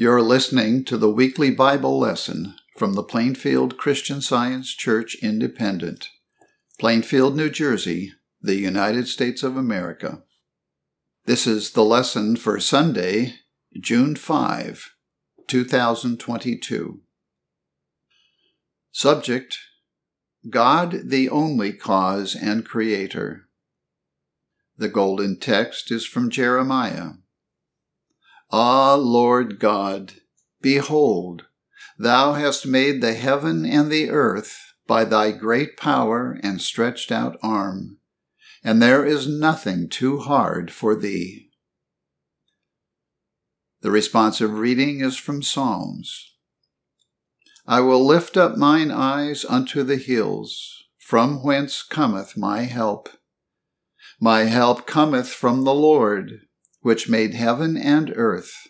You're listening to the weekly Bible lesson from the Plainfield Christian Science Church Independent, Plainfield, New Jersey, the United States of America. This is the lesson for Sunday, June 5, 2022. Subject God the only cause and creator. The golden text is from Jeremiah Ah, Lord God, behold, thou hast made the heaven and the earth by thy great power and stretched out arm, and there is nothing too hard for thee. The responsive reading is from Psalms. I will lift up mine eyes unto the hills, from whence cometh my help. My help cometh from the Lord which made heaven and earth.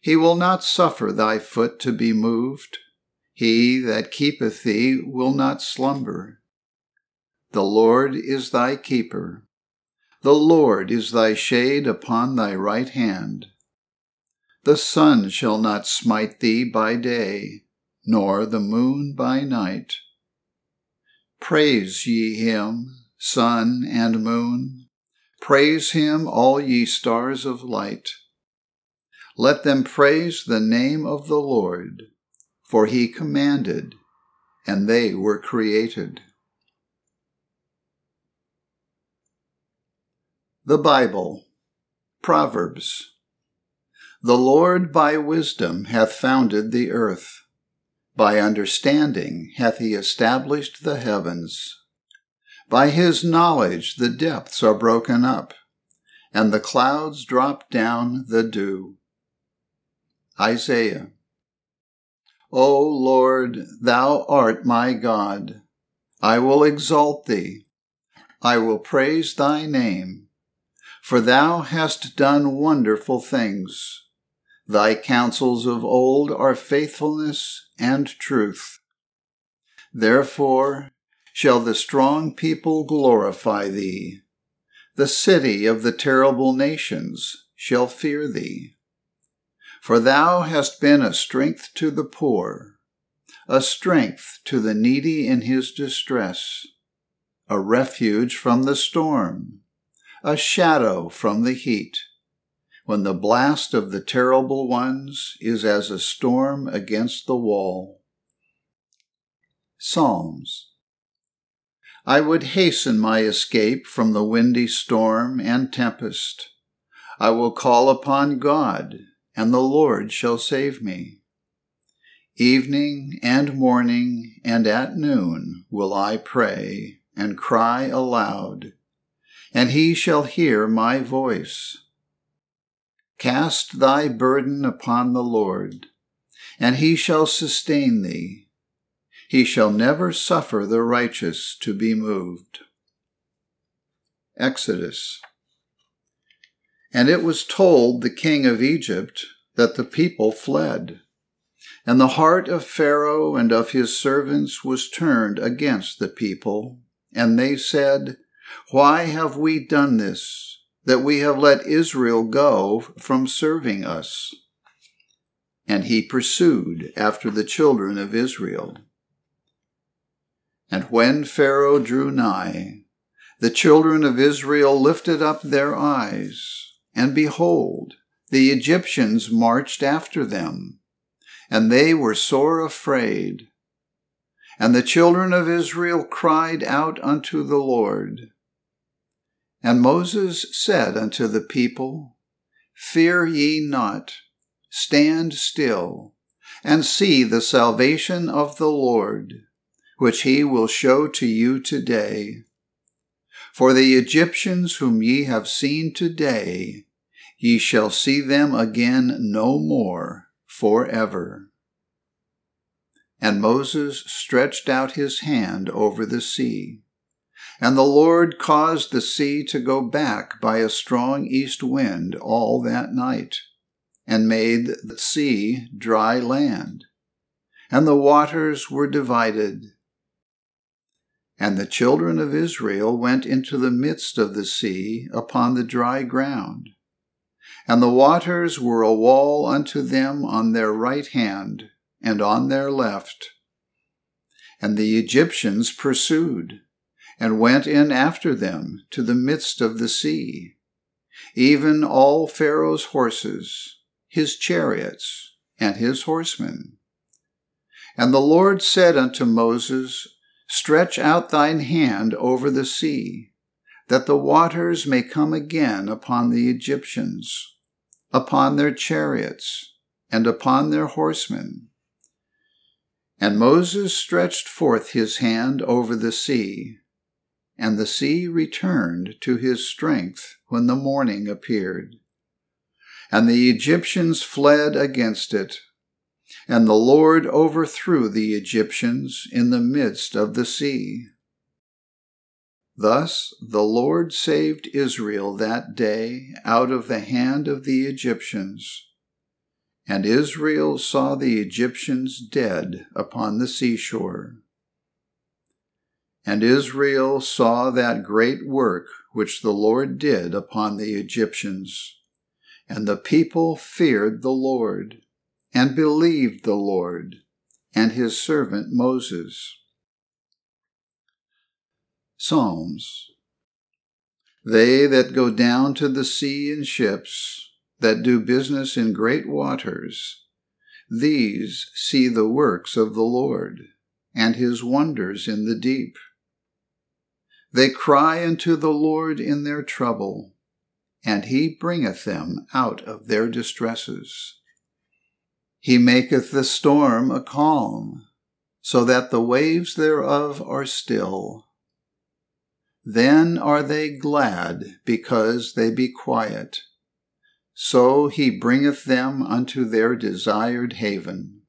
He will not suffer thy foot to be moved. He that keepeth thee will not slumber. The Lord is thy keeper. The Lord is thy shade upon thy right hand. The sun shall not smite thee by day, nor the moon by night. Praise ye him, sun and moon. Praise him, all ye stars of light. Let them praise the name of the Lord, for he commanded, and they were created. The Bible, Proverbs. The Lord by wisdom hath founded the earth, by understanding hath he established the heavens. By his knowledge the depths are broken up, and the clouds drop down the dew. Isaiah. O Lord, thou art my God. I will exalt thee. I will praise thy name. For thou hast done wonderful things. Thy counsels of old are faithfulness and truth. Therefore shall the strong people glorify thee. The city of the terrible nations shall fear thee. For thou hast been a strength to the poor, a strength to the needy in his distress, a refuge from the storm, a shadow from the heat, when the blast of the terrible ones is as a storm against the wall. Psalms I would hasten my escape from the windy storm and tempest. I will call upon God, and the Lord shall save me. Evening and morning and at noon will I pray and cry aloud, and he shall hear my voice. Cast thy burden upon the Lord, and he shall sustain thee. He shall never suffer the righteous to be moved. Exodus. And it was told the king of Egypt that the people fled. And the heart of Pharaoh and of his servants was turned against the people. And they said, Why have we done this, that we have let Israel go from serving us? And he pursued after the children of Israel. And when Pharaoh drew nigh, the children of Israel lifted up their eyes, and behold, the Egyptians marched after them, and they were sore afraid. And the children of Israel cried out unto the Lord. And Moses said unto the people, Fear ye not, stand still, and see the salvation of the Lord which he will show to you today. For the Egyptians whom ye have seen today, ye shall see them again no more forever. And Moses stretched out his hand over the sea. And the Lord caused the sea to go back by a strong east wind all that night, and made the sea dry land. And the waters were divided, and the children of Israel went into the midst of the sea upon the dry ground. And the waters were a wall unto them on their right hand and on their left. And the Egyptians pursued, and went in after them to the midst of the sea, even all Pharaoh's horses, his chariots, and his horsemen. And the Lord said unto Moses, Stretch out thine hand over the sea, that the waters may come again upon the Egyptians, upon their chariots, and upon their horsemen. And Moses stretched forth his hand over the sea, and the sea returned to his strength when the morning appeared. And the Egyptians fled against it, and the Lord overthrew the Egyptians in the midst of the sea. Thus the Lord saved Israel that day out of the hand of the Egyptians. And Israel saw the Egyptians dead upon the seashore. And Israel saw that great work which the Lord did upon the Egyptians. And the people feared the Lord, and believed the Lord, and his servant Moses. Psalms They that go down to the sea in ships, that do business in great waters, these see the works of the Lord, and his wonders in the deep. They cry unto the Lord in their trouble, and he bringeth them out of their distresses. He maketh the storm a calm, so that the waves thereof are still. Then are they glad because they be quiet. So he bringeth them unto their desired haven.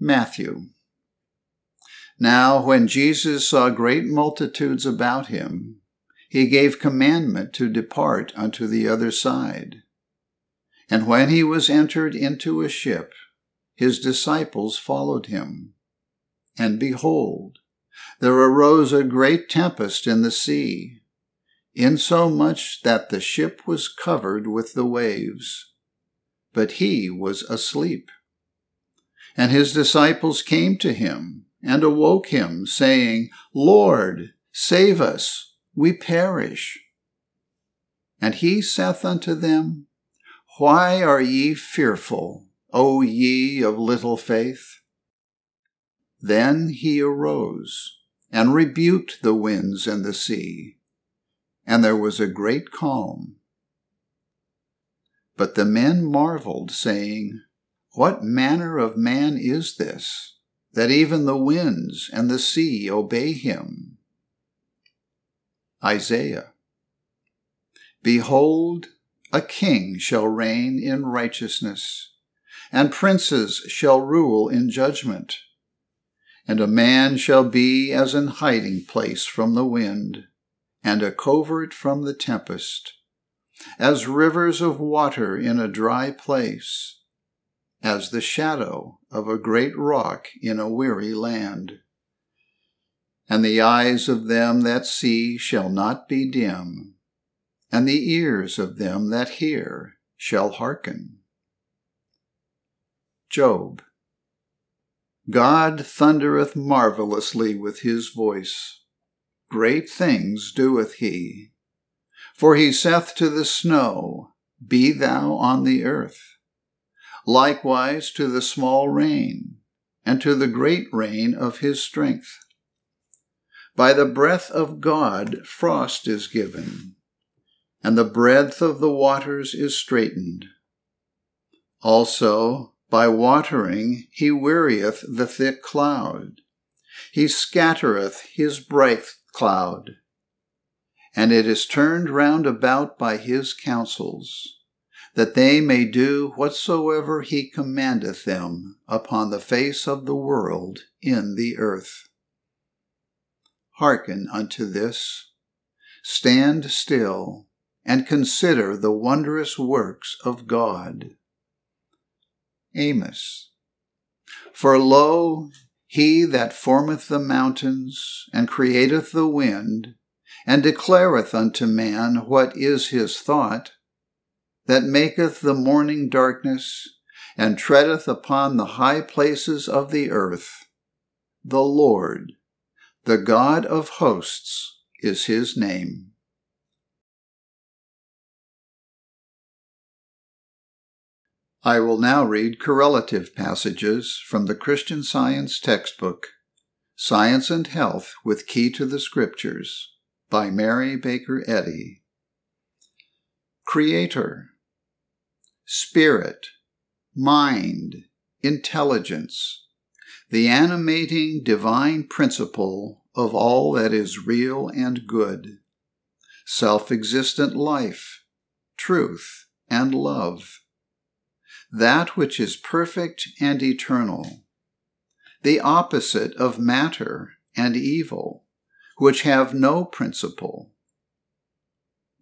Matthew. Now, when Jesus saw great multitudes about him, he gave commandment to depart unto the other side. And when he was entered into a ship, his disciples followed him. And behold, there arose a great tempest in the sea, insomuch that the ship was covered with the waves. But he was asleep. And his disciples came to him and awoke him, saying, Lord, save us, we perish. And he saith unto them, Why are ye fearful, O ye of little faith? Then he arose and rebuked the winds and the sea, and there was a great calm. But the men marveled, saying, What manner of man is this, that even the winds and the sea obey him? Isaiah Behold, a king shall reign in righteousness, and princes shall rule in judgment and a man shall be as an hiding place from the wind, and a covert from the tempest, as rivers of water in a dry place, as the shadow of a great rock in a weary land. And the eyes of them that see shall not be dim, and the ears of them that hear shall hearken. Job God thundereth marvellously with his voice. Great things doeth he. For he saith to the snow, Be thou on the earth. Likewise to the small rain, and to the great rain of his strength. By the breath of God frost is given, and the breadth of the waters is straitened. Also, by watering he wearieth the thick cloud. He scattereth his bright cloud. And it is turned round about by his counsels, that they may do whatsoever he commandeth them upon the face of the world in the earth. Hearken unto this. Stand still and consider the wondrous works of God. Amos. For lo, he that formeth the mountains, and createth the wind, and declareth unto man what is his thought, that maketh the morning darkness, and treadeth upon the high places of the earth. The Lord, the God of hosts, is his name. I will now read correlative passages from the Christian Science textbook, Science and Health with Key to the Scriptures, by Mary Baker Eddy. Creator, Spirit, Mind, Intelligence, the animating divine principle of all that is real and good, self existent life, truth, and love that which is perfect and eternal, the opposite of matter and evil, which have no principle.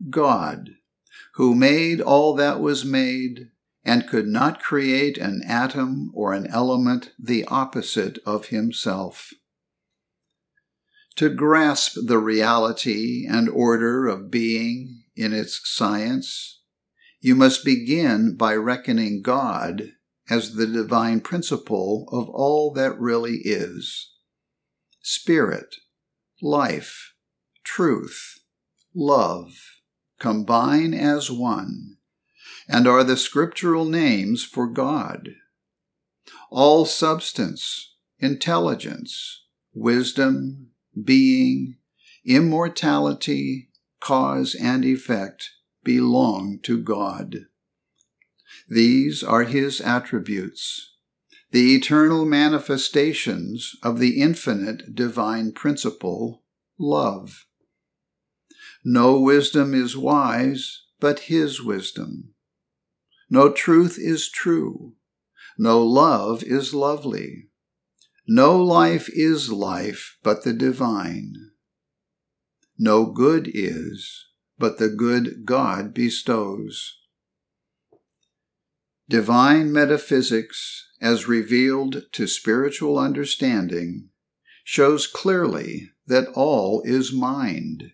God, who made all that was made, and could not create an atom or an element the opposite of himself. To grasp the reality and order of being in its science, you must begin by reckoning God as the divine principle of all that really is spirit, life, truth, love combine as one and are the scriptural names for God. All substance, intelligence, wisdom, being, immortality, cause and effect belong to God. These are His attributes, the eternal manifestations of the infinite divine principle, love. No wisdom is wise but His wisdom. No truth is true. No love is lovely. No life is life but the divine. No good is but the good God bestows. Divine metaphysics, as revealed to spiritual understanding, shows clearly that all is mind,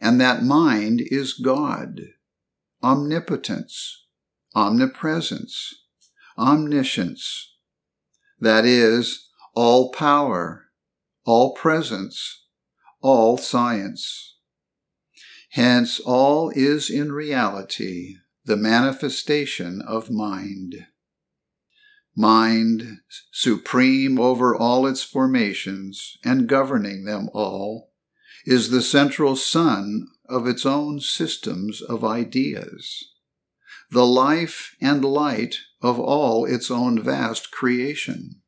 and that mind is God, omnipotence, omnipresence, omniscience, that is, all power, all presence, all science. Hence, all is in reality the manifestation of mind. Mind, supreme over all its formations and governing them all, is the central sun of its own systems of ideas, the life and light of all its own vast creation.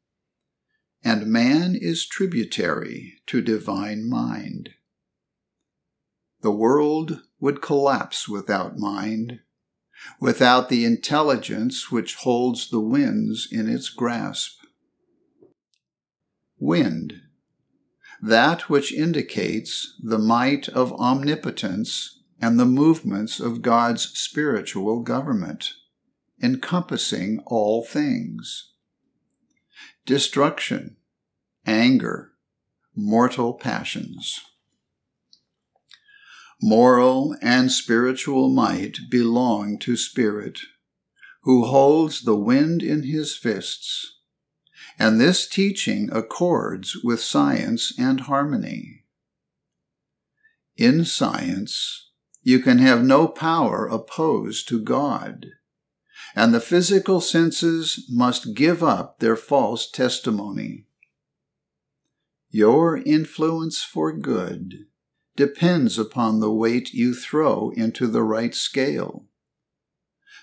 And man is tributary to divine mind. The world would collapse without mind, without the intelligence which holds the winds in its grasp. Wind, that which indicates the might of omnipotence and the movements of God's spiritual government, encompassing all things. Destruction, anger, mortal passions. Moral and spiritual might belong to Spirit, who holds the wind in his fists. And this teaching accords with science and harmony. In science, you can have no power opposed to God, and the physical senses must give up their false testimony. Your influence for good depends upon the weight you throw into the right scale.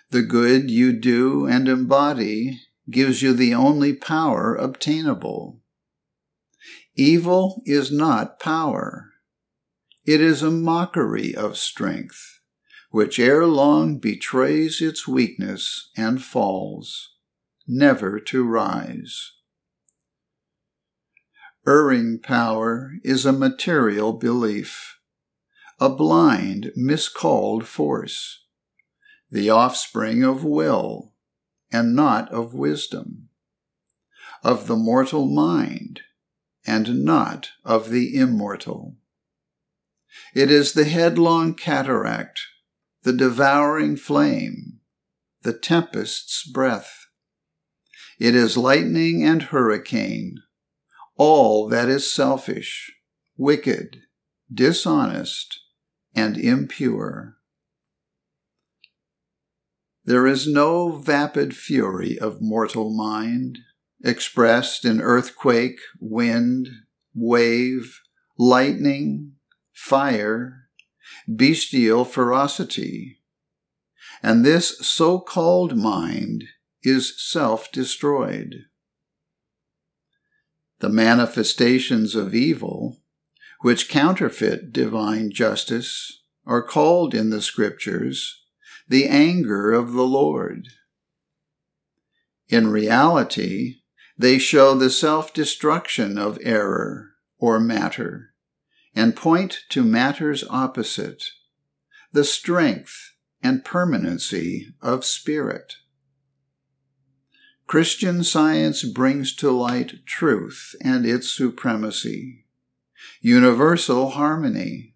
The good you do and embody gives you the only power obtainable. Evil is not power. It is a mockery of strength, which ere long betrays its weakness and falls, never to rise. Erring power is a material belief, a blind, miscalled force, the offspring of will and not of wisdom, of the mortal mind and not of the immortal. It is the headlong cataract, the devouring flame, the tempest's breath. It is lightning and hurricane, all that is selfish, wicked, dishonest, and impure. There is no vapid fury of mortal mind, expressed in earthquake, wind, wave, lightning, fire, bestial ferocity. And this so called mind is self destroyed. The manifestations of evil, which counterfeit divine justice, are called in the Scriptures the anger of the Lord. In reality, they show the self destruction of error or matter and point to matter's opposite, the strength and permanency of spirit. Christian science brings to light truth and its supremacy, universal harmony,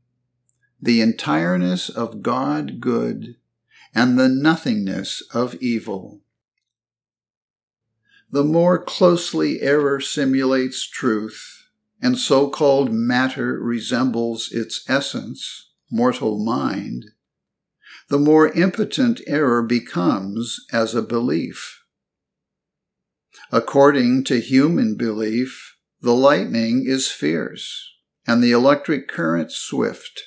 the entireness of God good and the nothingness of evil. The more closely error simulates truth, and so called matter resembles its essence, mortal mind, the more impotent error becomes as a belief. According to human belief, the lightning is fierce and the electric current swift.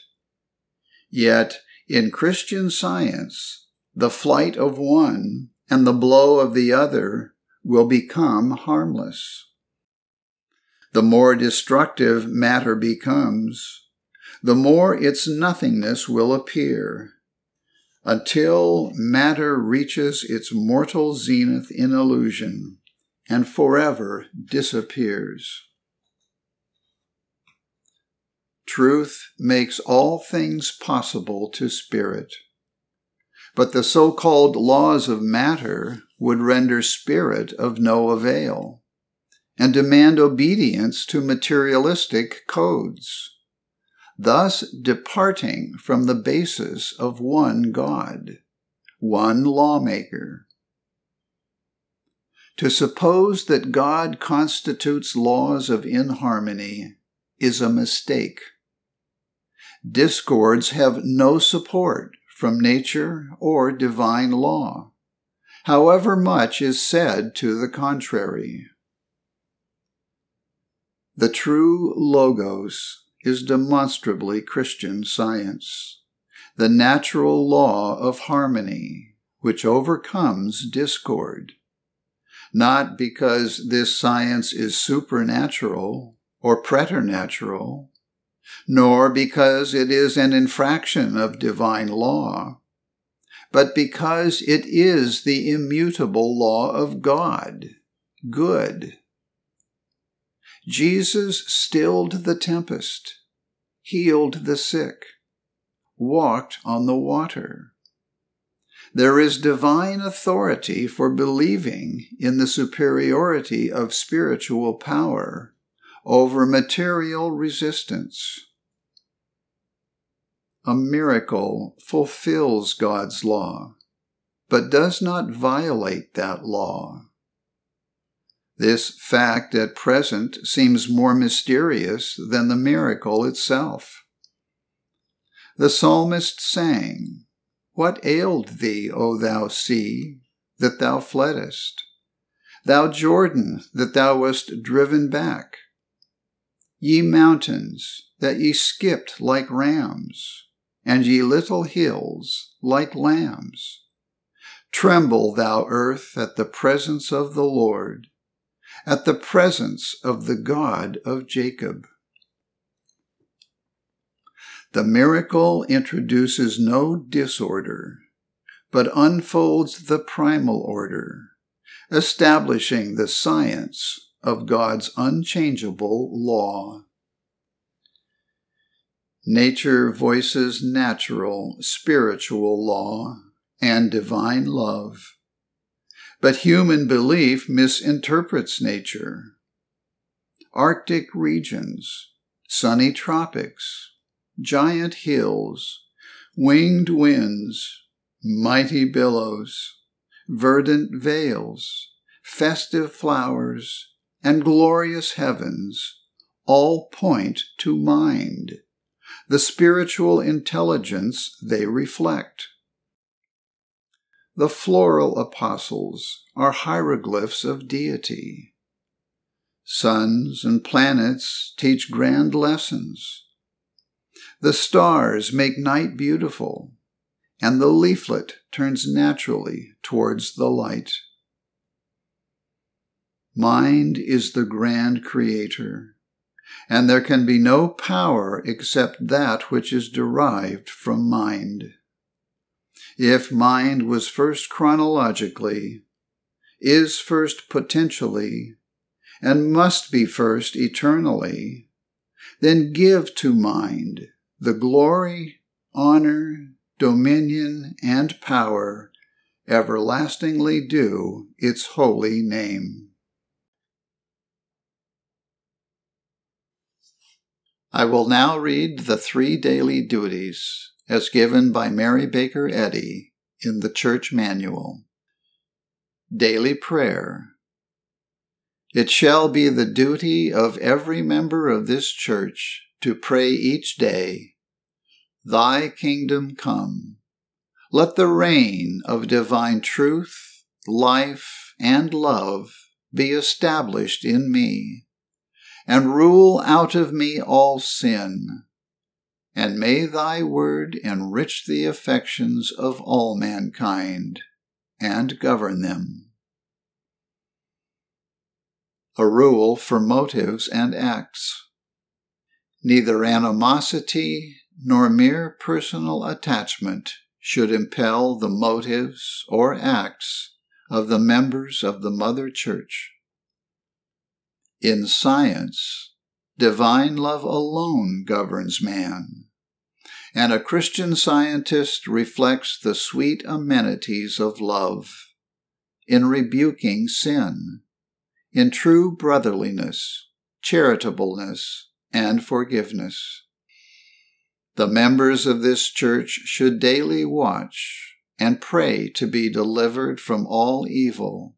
Yet in Christian science, the flight of one and the blow of the other will become harmless. The more destructive matter becomes, the more its nothingness will appear, until matter reaches its mortal zenith in illusion and forever disappears. Truth makes all things possible to spirit. But the so called laws of matter would render spirit of no avail and demand obedience to materialistic codes, thus departing from the basis of one God, one lawmaker. To suppose that God constitutes laws of inharmony is a mistake discords have no support from nature or divine law, however much is said to the contrary. The true Logos is demonstrably Christian science, the natural law of harmony, which overcomes discord, not because this science is supernatural or preternatural, nor because it is an infraction of divine law, but because it is the immutable law of God, good. Jesus stilled the tempest, healed the sick, walked on the water. There is divine authority for believing in the superiority of spiritual power over material resistance. A miracle fulfills God's law, but does not violate that law. This fact at present seems more mysterious than the miracle itself. The psalmist sang, What ailed thee, O thou sea, that thou fleddest? Thou Jordan, that thou wast driven back? Ye mountains, that ye skipped like rams, and ye little hills like lambs. Tremble, thou earth, at the presence of the Lord, at the presence of the God of Jacob. The miracle introduces no disorder, but unfolds the primal order, establishing the science of God's unchangeable law. Nature voices natural, spiritual law and divine love. But human belief misinterprets nature. Arctic regions, sunny tropics, giant hills, winged winds, mighty billows, verdant vales, festive flowers, and glorious heavens all point to mind, the spiritual intelligence they reflect. The floral apostles are hieroglyphs of deity. Suns and planets teach grand lessons. The stars make night beautiful, and the leaflet turns naturally towards the light. Mind is the grand creator, and there can be no power except that which is derived from mind. If mind was first chronologically, is first potentially, and must be first eternally, then give to mind the glory, honor, dominion, and power everlastingly due its holy name. I will now read the three daily duties as given by Mary Baker Eddy in the Church Manual. Daily Prayer. It shall be the duty of every member of this church to pray each day, Thy kingdom come. Let the reign of divine truth, life, and love be established in me and rule out of me all sin. And may thy word enrich the affections of all mankind and govern them. A rule for motives and acts. Neither animosity nor mere personal attachment should impel the motives or acts of the members of the Mother Church. In science, divine love alone governs man, and a Christian scientist reflects the sweet amenities of love in rebuking sin, in true brotherliness, charitableness, and forgiveness. The members of this church should daily watch and pray to be delivered from all evil,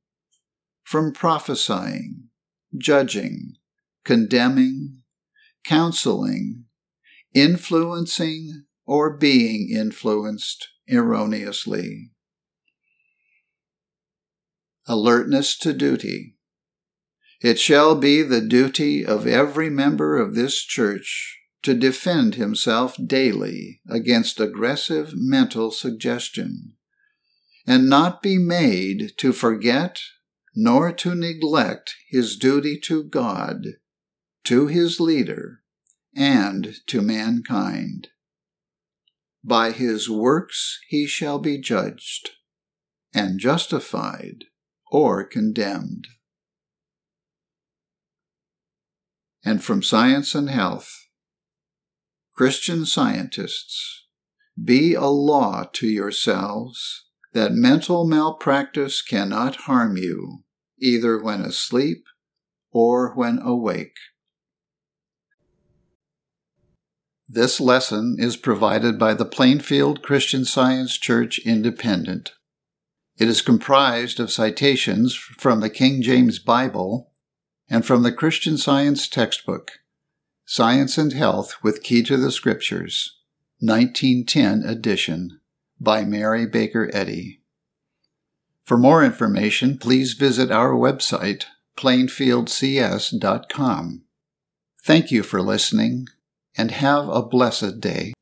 from prophesying, judging, condemning, counseling, influencing, or being influenced erroneously. Alertness to duty. It shall be the duty of every member of this church to defend himself daily against aggressive mental suggestion, and not be made to forget nor to neglect his duty to God, to his leader, and to mankind. By his works he shall be judged, and justified or condemned. And from Science and Health Christian scientists, be a law to yourselves that mental malpractice cannot harm you either when asleep or when awake. This lesson is provided by the Plainfield Christian Science Church Independent. It is comprised of citations from the King James Bible and from the Christian Science textbook, Science and Health with Key to the Scriptures, 1910 edition, by Mary Baker Eddy. For more information, please visit our website, plainfieldcs.com. Thank you for listening, and have a blessed day.